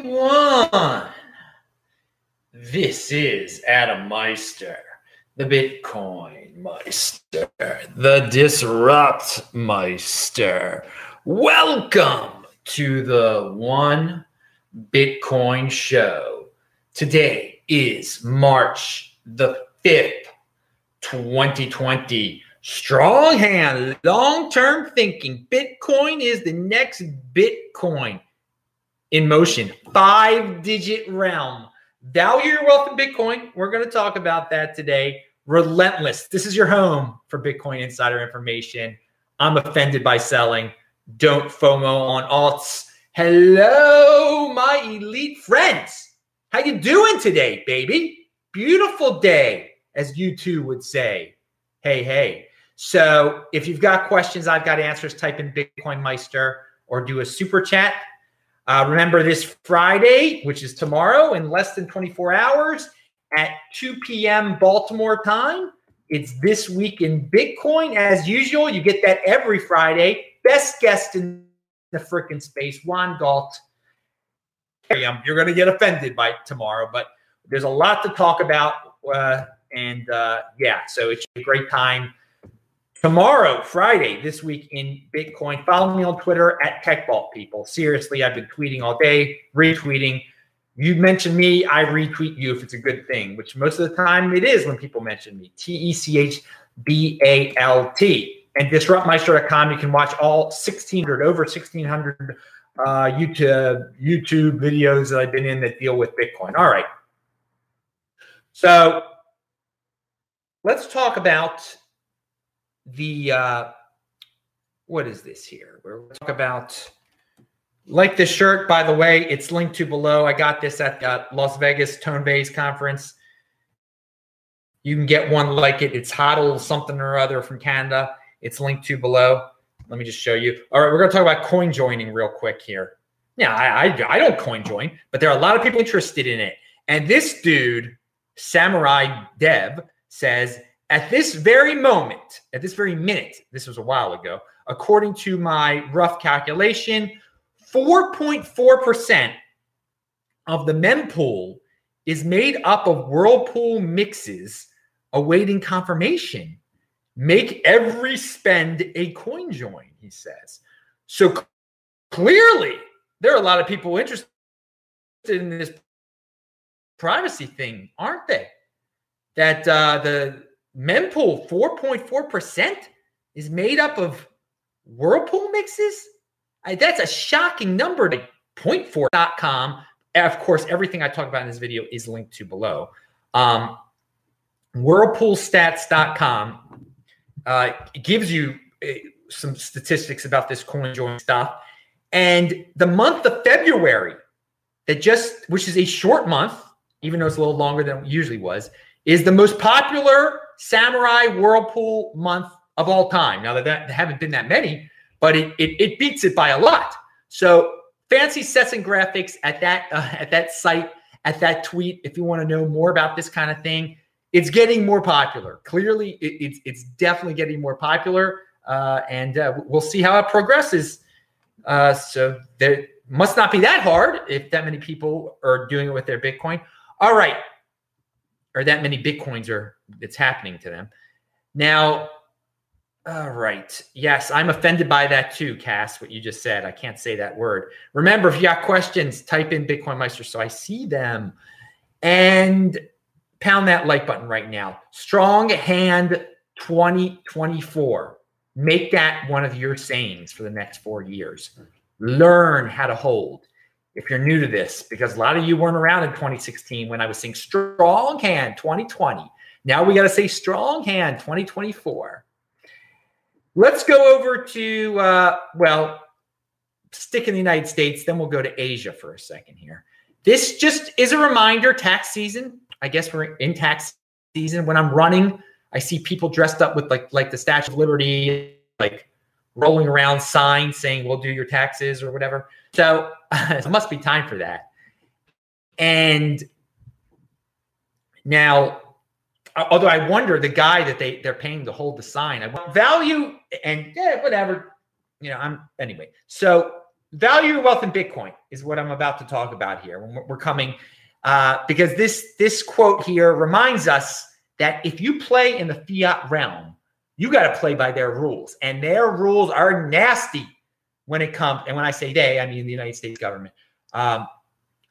everyone. This is Adam Meister, the Bitcoin Meister, the Disrupt Meister. Welcome to the One Bitcoin Show. Today is March the 5th, 2020. Strong hand, long term thinking. Bitcoin is the next Bitcoin in motion, five digit realm. Value your wealth in Bitcoin. We're going to talk about that today. Relentless. This is your home for Bitcoin insider information. I'm offended by selling. Don't FOMO on alts. Hello, my elite friends. How you doing today, baby? Beautiful day, as U2 would say. Hey, hey. So if you've got questions, I've got answers. Type in Bitcoin Meister or do a super chat. Uh, remember this Friday, which is tomorrow in less than 24 hours at 2 p.m. Baltimore time. It's this week in Bitcoin. As usual, you get that every Friday. Best guest in the freaking space, Juan Galt. You're going to get offended by tomorrow, but there's a lot to talk about. Uh, and uh, yeah, so it's a great time tomorrow, Friday, this week in Bitcoin. Follow me on Twitter at TechBalt People. Seriously, I've been tweeting all day, retweeting. You mention me, I retweet you if it's a good thing, which most of the time it is when people mention me. T E C H B A L T. And disruptmeister.com, you can watch all 1,600, over 1,600 uh, YouTube, YouTube videos that I've been in that deal with Bitcoin. All right. So let's talk about the uh, what is this here? We're talk about like this shirt. By the way, it's linked to below. I got this at uh, Las Vegas Tone Vays conference. You can get one like it. It's Hodl something or other from Canada. It's linked to below. Let me just show you. All right, we're going to talk about coin joining real quick here. Yeah, I, I, I don't coin join, but there are a lot of people interested in it. And this dude, Samourai Dev, says at this very moment, at this very minute, this was a while ago, according to my rough calculation, 4.4% of the mempool is made up of whirlpool mixes awaiting confirmation. Make every spend a coin join, he says. So clearly, there are a lot of people interested in this privacy thing, aren't they? That uh, the mempool 4.4% is made up of whirlpool mixes. I, that's a shocking number to point4.com. Of course, everything I talk about in this video is linked to below. Um, whirlpoolstats.com uh, gives you uh, some statistics about this coin join stuff. And the month of February, that just, which is a short month, even though it's a little longer than it usually was, is the most popular Samourai Whirlpool month of all time. Now that, that there haven't been that many, but it, it, it beats it by a lot. So fancy sets and graphics at that uh, at that site at that tweet. If you want to know more about this kind of thing, it's getting more popular. Clearly, it, it's it's definitely getting more popular, uh, and uh, we'll see how it progresses. Uh, so there must not be that hard if that many people are doing it with their Bitcoin. All right, or that many bitcoins are it's happening to them. Now, all right. Yes, I'm offended by that too, Cass, what you just said. I can't say that word. Remember, if you got questions, type in Bitcoin Meister so I see them. And pound that like button right now. Strong hand 2024. Make that one of your sayings for the next four years. Hmm. Learn how to hold if you're new to this, because a lot of you weren't around in 2016 when I was saying strong hand 2020. Now we got to say strong hand 2024. Let's go over to, uh, well, stick in the United States, then we'll go to Asia for a second here. This just is a reminder tax season. I guess we're in tax season. When I'm running, I see people dressed up with like like the Statue of Liberty, like rolling around signs saying we'll do your taxes or whatever. So it must be time for that. And now, although I wonder the guy that they they're paying to hold the sign, I value and yeah, whatever. You know, I'm anyway. So value your wealth in Bitcoin is what I'm about to talk about here. When we're coming, uh, because this this quote here reminds us that if you play in the fiat realm, you got to play by their rules, and their rules are nasty when it comes. And when I say they, I mean the United States government. Um,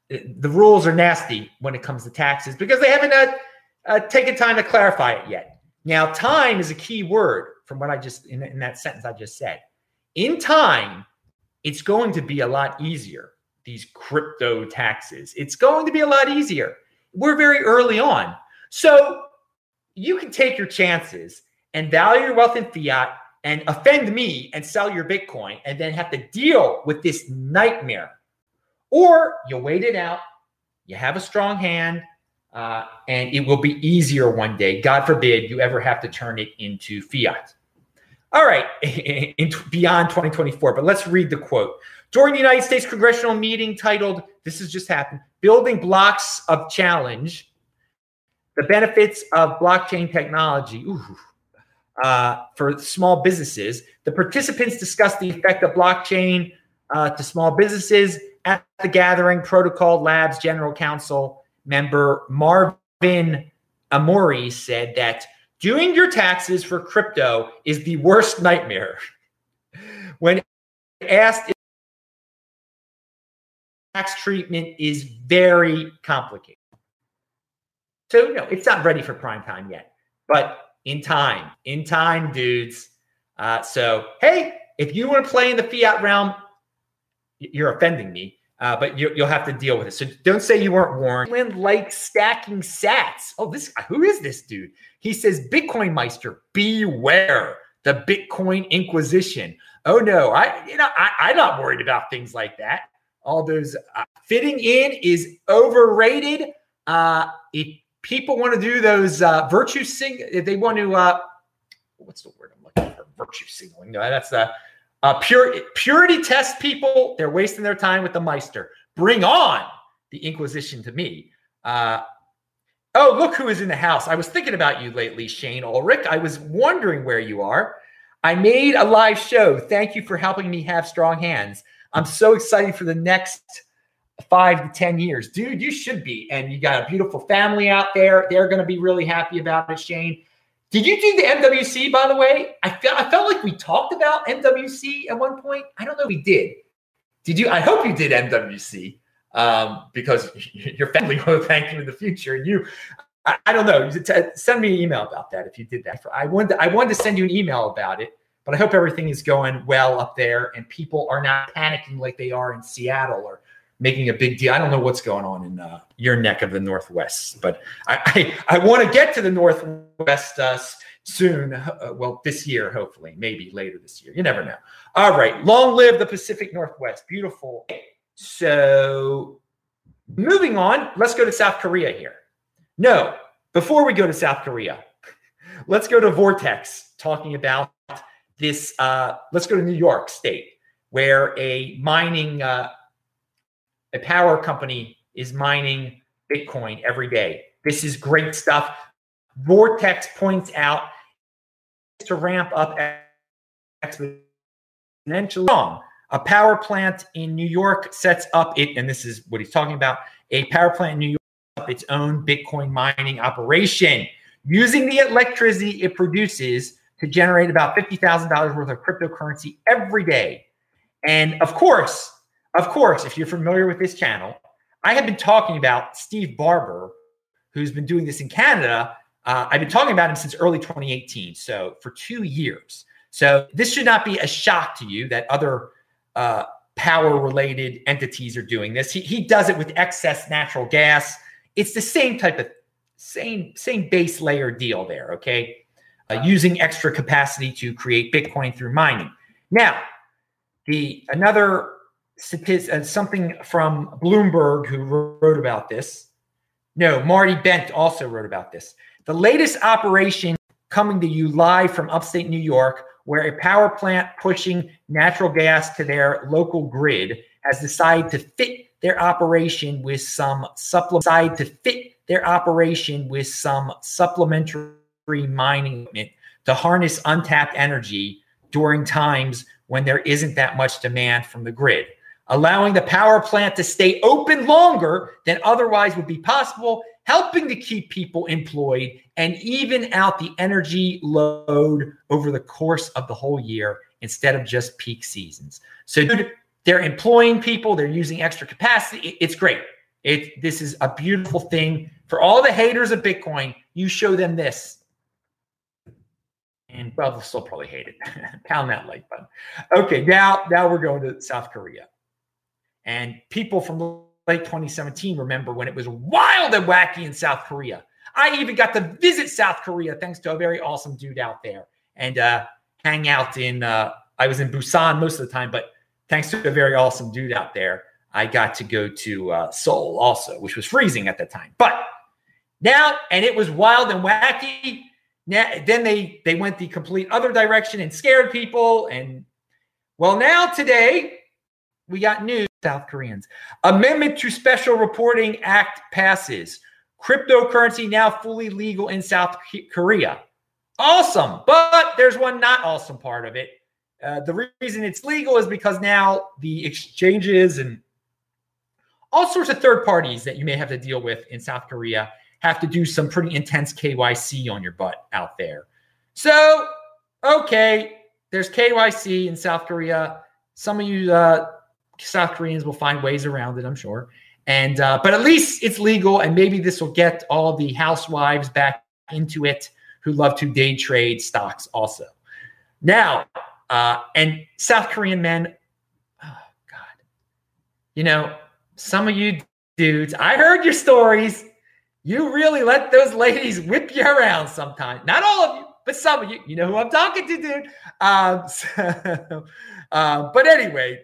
the rules are nasty when it comes to taxes because they haven't uh, uh, taken time to clarify it yet. Now, time is a key word from what I just in, in that sentence I just said. In time, it's going to be a lot easier. These crypto taxes, it's going to be a lot easier. We're very early on, so you can take your chances and value your wealth in fiat and offend me and sell your Bitcoin and then have to deal with this nightmare or you wait it out, you have a strong hand, uh, and it will be easier one day. God forbid you ever have to turn it into fiat. All right, in, beyond 2024, but let's read the quote. During the United States congressional meeting titled, This has just happened, Building Blocks of Challenge, the benefits of blockchain technology ooh, uh, for small businesses, the participants discussed the effect of blockchain uh, to small businesses at the gathering, Protocol Labs General Counsel member Marvin Ammori said that doing your taxes for crypto is the worst nightmare. when asked if tax treatment is very complicated. So no, it's not ready for prime time yet, but in time, in time, dudes. Uh, so hey, if you want to play in the fiat realm, you're offending me. Uh, but you, will have to deal with it. So don't say you weren't warned. Lynn likes stacking sats. Oh, this who is this dude? He says, Bitcoin Meister, beware the Bitcoin Inquisition. Oh no, I you know I, I'm not worried about things like that. All those uh, fitting in is overrated. Uh, if people want to do those uh, virtue sing, they want to, uh, what's the word I'm looking for? Virtue signaling. No, that's the uh, uh, pure, purity test people, they're wasting their time with the Meister. Bring on the Inquisition to me. Uh, oh, look who is in the house. I was thinking about you lately, Shane Ulrich. I was wondering where you are. I made a live show. Thank you for helping me have strong hands. I'm so excited for the next five to 10 years. Dude, you should be. And you got a beautiful family out there. They're going to be really happy about it, Shane. Did you do the MWC, by the way? I felt I felt like we talked about MWC at one point. I don't know we did. Did you? I hope you did MWC um, because your family will thank you in the future. And you, I, I don't know. Send me an email about that if you did that. I wanted to, I wanted to send you an email about it, but I hope everything is going well up there and people are not panicking like they are in Seattle or making a big deal. I don't know what's going on in uh, your neck of the Northwest, but I I, I want to get to the Northwest uh, soon. Uh, well, this year, hopefully, maybe later this year. You never know. All right, long live the Pacific Northwest. Beautiful. So, moving on, let's go to South Korea here. No, before we go to South Korea, let's go to Vortex talking about this. Uh, let's go to New York State, where a mining uh, a power company is mining Bitcoin every day. This is great stuff. Vortex points out to ramp up exponentially. A power plant in New York sets up it, and this is what he's talking about. A power plant in New York up its own Bitcoin mining operation using the electricity it produces to generate about $50,000 worth of cryptocurrency every day. And of course, of course, if you're familiar with this channel, I have been talking about Steve Barbour, who's been doing this in Canada. Uh, I've been talking about him since early 2018, so for two years. So this should not be a shock to you that other uh, power-related entities are doing this. He, he does it with excess natural gas. It's the same type of same same base layer deal there. Okay, uh, using extra capacity to create Bitcoin through mining. Now, the another Uh, something from Bloomberg who wrote about this. No, Marty Bent also wrote about this. The latest operation coming to you live from upstate New York, where a power plant pushing natural gas to their local grid has decided to fit their operation with some supplement to fit their operation with some supplementary mining to harness untapped energy during times when there isn't that much demand from the grid. Allowing the power plant to stay open longer than otherwise would be possible, helping to keep people employed and even out the energy load over the course of the whole year instead of just peak seasons. So they're employing people, they're using extra capacity. It's great. It this is a beautiful thing for all the haters of Bitcoin. You show them this. And well, they'll still probably hate it. Pound that like button. Okay, now now we're going to South Korea. And people from late 2017 remember when it was wild and wacky in South Korea. I even got to visit South Korea thanks to a very awesome dude out there and uh, hang out in. Uh, I was in Busan most of the time, but thanks to a very awesome dude out there, I got to go to uh, Seoul also, which was freezing at the time. But now, and it was wild and wacky. Now, then they they went the complete other direction and scared people. And well, now today we got news. South Koreans. Amendment to Special Reporting Act passes. Cryptocurrency now fully legal in South Korea. Awesome. But there's one not awesome part of it. Uh, the reason it's legal is because now the exchanges and all sorts of third parties that you may have to deal with in South Korea have to do some pretty intense KYC on your butt out there. So, okay, there's KYC in South Korea. Some of you uh, South Koreans will find ways around it, I'm sure. And uh, but at least it's legal, and maybe this will get all the housewives back into it who love to day trade stocks also. Now, uh, and South Korean men, oh God, you know, some of you dudes, I heard your stories. You really let those ladies whip you around sometimes. Not all of you, but some of you. You know who I'm talking to, dude. Um, so, uh, but anyway,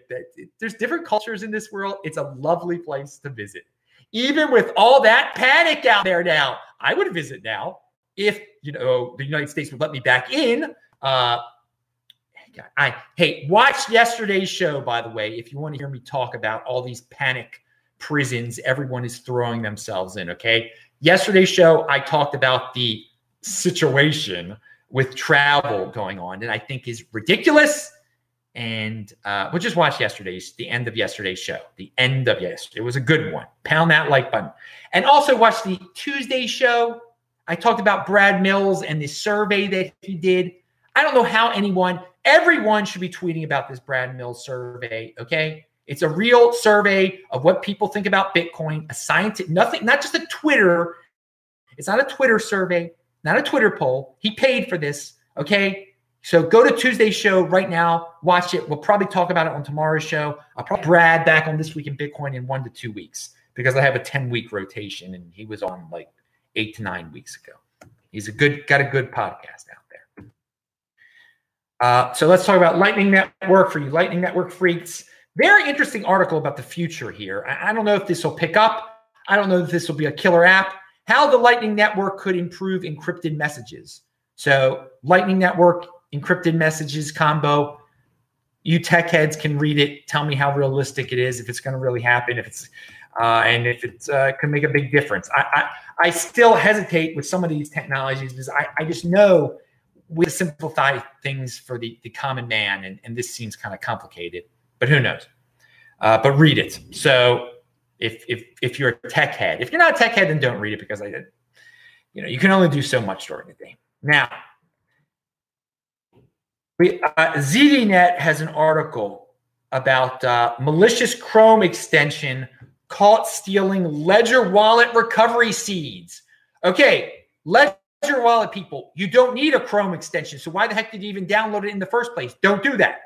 there's different cultures in this world. It's a lovely place to visit. Even with all that panic out there now, I would visit now if you know the United States would let me back in. Uh, I hey, watch yesterday's show, by the way, if you want to hear me talk about all these panic prisons everyone is throwing themselves in. Okay. Yesterday's show, I talked about the situation with travel going on, and I think is ridiculous. And uh, we'll just watch yesterday's, the end of yesterday's show. The end of yesterday. It was a good one. Pound that like button. And also watch the Tuesday show. I talked about Brad Mills and the survey that he did. I don't know how anyone, everyone should be tweeting about this Brad Mills survey. Okay. It's a real survey of what people think about Bitcoin, a scientific, nothing, not just a Twitter. It's not a Twitter survey, not a Twitter poll. He paid for this. Okay. So go to Tuesday's show right now, watch it. We'll probably talk about it on tomorrow's show. I'll probably Brad back on this week in Bitcoin in one to two weeks because I have a 10 week rotation and he was on like eight to nine weeks ago. He's a good, got a good podcast out there. Uh, so let's talk about Lightning Network for you Lightning Network freaks. Very interesting article about the future here. I, I don't know if this will pick up. I don't know if this will be a killer app. How the Lightning Network could improve encrypted messages. So, Lightning Network encrypted messages combo. You tech heads can read it. Tell me how realistic it is, if it's going to really happen, if it's uh, and if it uh, can make a big difference. I, I, I still hesitate with some of these technologies because I, I just know we simplify things for the, the common man, and, and this seems kind of complicated but who knows? Uh, but read it. So if if if you're a tech head, if you're not a tech head, then don't read it because I did. You know, you can only do so much during the day. Now, we uh, ZDNet has an article about uh, malicious Chrome extension caught stealing Ledger Wallet recovery seeds. Okay, Ledger Wallet people, you don't need a Chrome extension. So why the heck did you even download it in the first place? Don't do that.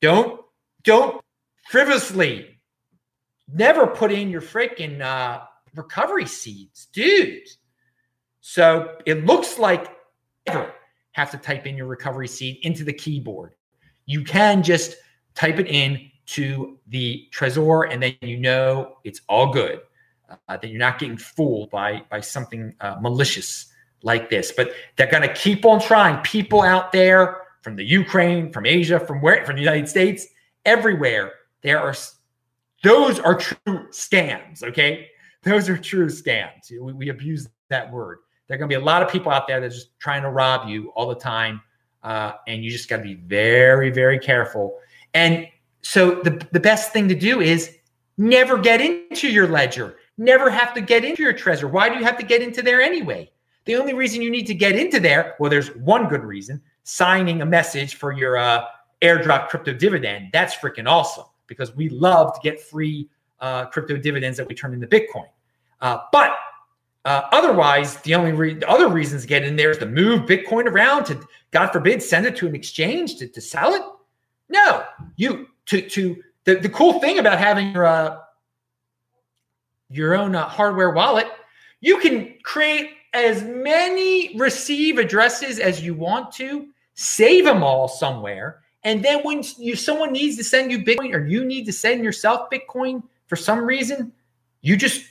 Don't don't frivolously never put in your freaking uh, recovery seeds, dude. So it looks like ever have to type in your recovery seed into the keyboard. You can just type it in to the Trezor, and then you know it's all good. Uh, that you're not getting fooled by by something uh, malicious like this. But they're going to keep on trying. People out there from the Ukraine, from Asia, from where, from the United States, everywhere there are those are true scams okay those are true scams we, we abuse that word there are going to be a lot of people out there that's just trying to rob you all the time uh, and you just got to be very very careful and so the, the best thing to do is never get into your ledger, never have to get into your Trezor. Why do you have to get into there anyway? The only reason you need to get into there, well, there's one good reason signing a message for your uh, airdrop crypto dividend. That's freaking awesome because we love to get free uh, crypto dividends that we turn into Bitcoin. Uh, but uh, otherwise, the only re- the other reasons to get in there is to move Bitcoin around to, God forbid, send it to an exchange to, to sell it. No, you to to the, the cool thing about having your uh, your own uh, hardware wallet, you can create as many receive addresses as you want to, save them all somewhere, and then when you someone needs to send you Bitcoin or you need to send yourself Bitcoin for some reason, you just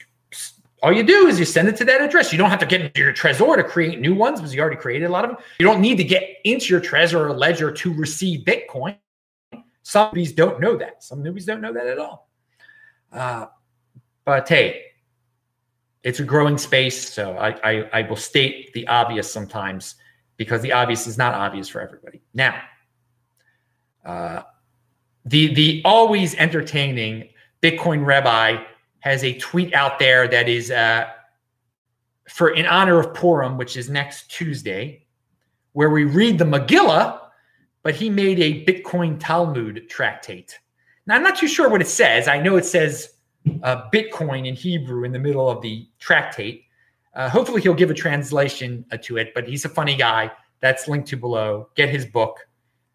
all you do is you send it to that address. You don't have to get into your Trezor to create new ones because you already created a lot of them. You don't need to get into your Trezor or Ledger to receive Bitcoin. Some newbies don't know that. Some newbies don't know that at all. Uh, but hey, it's a growing space. So I, I, I will state the obvious sometimes because the obvious is not obvious for everybody. Now, uh, the the always entertaining Bitcoin Rabbi has a tweet out there that is uh, for in honor of Purim, which is next Tuesday, where we read the Megillah, but he made a Bitcoin Talmud tractate. Now I'm not too sure what it says. I know it says uh, Bitcoin in Hebrew in the middle of the tractate. Uh, hopefully, he'll give a translation uh, to it. But he's a funny guy. That's linked to below. Get his book.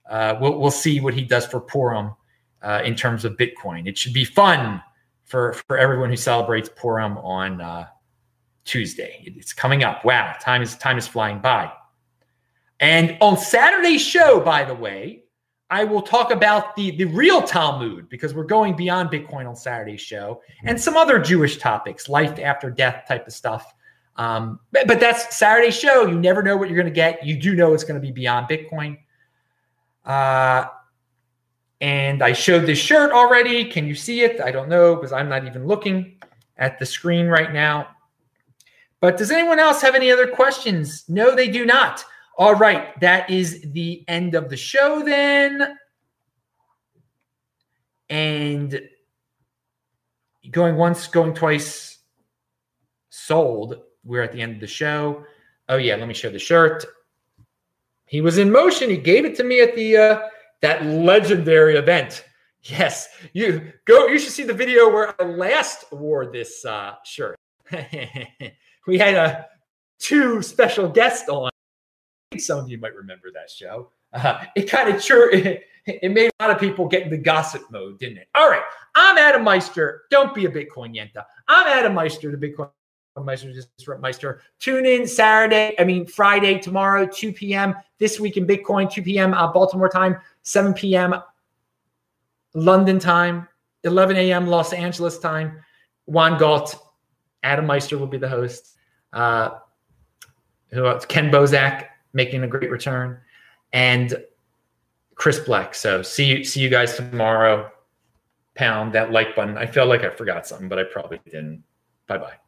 Uh, we'll, we'll see what he does for Purim uh, in terms of Bitcoin. It should be fun for for everyone who celebrates Purim on uh, Tuesday. It's coming up. Wow, time is time is flying by. And on Saturday's show, by the way, I will talk about the the real Talmud because we're going beyond Bitcoin on Saturday's show and some other Jewish topics, life after death type of stuff. Um, but, but that's Saturday's show. You never know what you're going to get. You do know it's going to be beyond Bitcoin. Uh, and I showed this shirt already. Can you see it? I don't know because I'm not even looking at the screen right now. But does anyone else have any other questions? No, they do not. All right, that is the end of the show then. And going once, going twice, sold. We're at the end of the show. Oh, yeah, let me show the shirt. He was in motion. He gave it to me at the uh, that legendary event. Yes, you go. You should see the video where I last wore this uh, shirt. we had uh, two special guests on. Some of you might remember that show. Uh, it kind of sure it, it made a lot of people get into gossip mode, didn't it? All right, I'm Adam Meister. Don't be a Bitcoin yenta. I'm Adam Meister, the Bitcoin Meister, Meister. Tune in Saturday, I mean Friday, tomorrow, 2 p.m. This week in Bitcoin, 2 p.m. Uh, Baltimore time, 7 p.m. London time, 11 a.m. Los Angeles time. Juan Galt, Adam Meister will be the host. Uh, who else? Ken Bozak making a great return, and Chris Black. So see you see you guys tomorrow. Pound that like button. I feel like I forgot something, but I probably didn't. Bye bye.